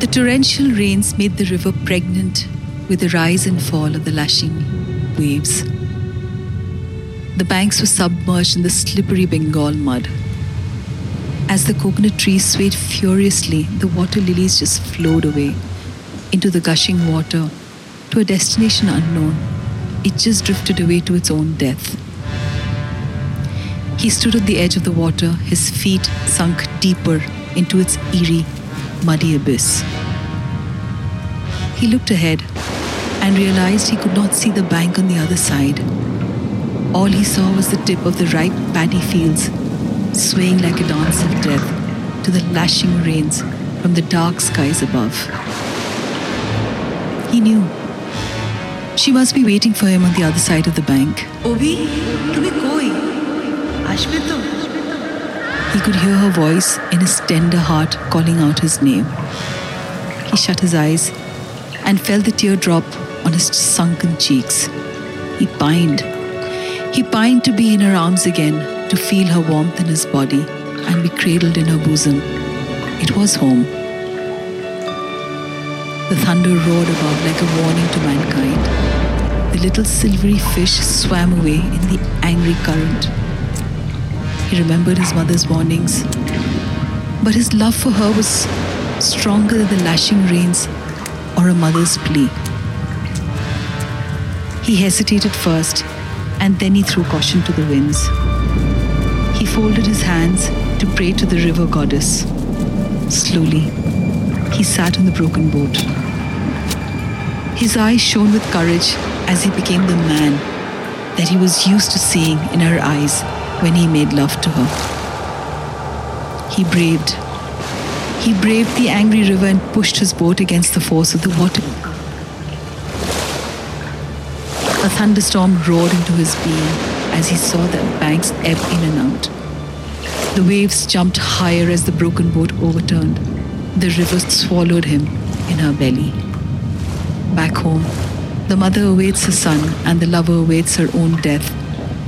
The torrential rains made the river pregnant with the rise and fall of the lashing waves. The banks were submerged in the slippery Bengal mud. As the coconut trees swayed furiously, the water lilies just flowed away into the gushing water to a destination unknown. It just drifted away to its own death. He stood at the edge of the water, his feet sunk deeper into its eerie, muddy abyss. He looked ahead and realized he could not see the bank on the other side. All he saw was the tip of the ripe paddy fields, swaying like a dance of death to the lashing rains from the dark skies above. He knew. She must be waiting for him on the other side of the bank. Obi, tumhe koi? Ashme? He could hear her voice in his tender heart calling out his name. He shut his eyes and felt the teardrop on his sunken cheeks. He pined. He pined to be in her arms again, to feel her warmth in his body and be cradled in her bosom. It was home. The thunder roared above like a warning to mankind. The little silvery fish swam away in the angry current. He remembered his mother's warnings, but his love for her was stronger than the lashing rains or a mother's plea. He hesitated first, and then he threw caution to the winds. He folded his hands to pray to the river goddess. Slowly, he sat on the broken boat. His eyes shone with courage as he became the man that he was used to seeing in her eyes when he made love to her. He braved. He braved the angry river and pushed his boat against the force of the water. A thunderstorm roared into his being as he saw the banks ebb in and out. The waves jumped higher as the broken boat overturned. The river swallowed him in her belly. Back home, the mother awaits her son and the lover awaits her own death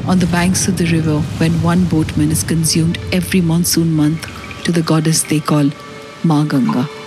on the banks of the river when one boatman is consumed every monsoon month to the goddess they call Ma Ganga.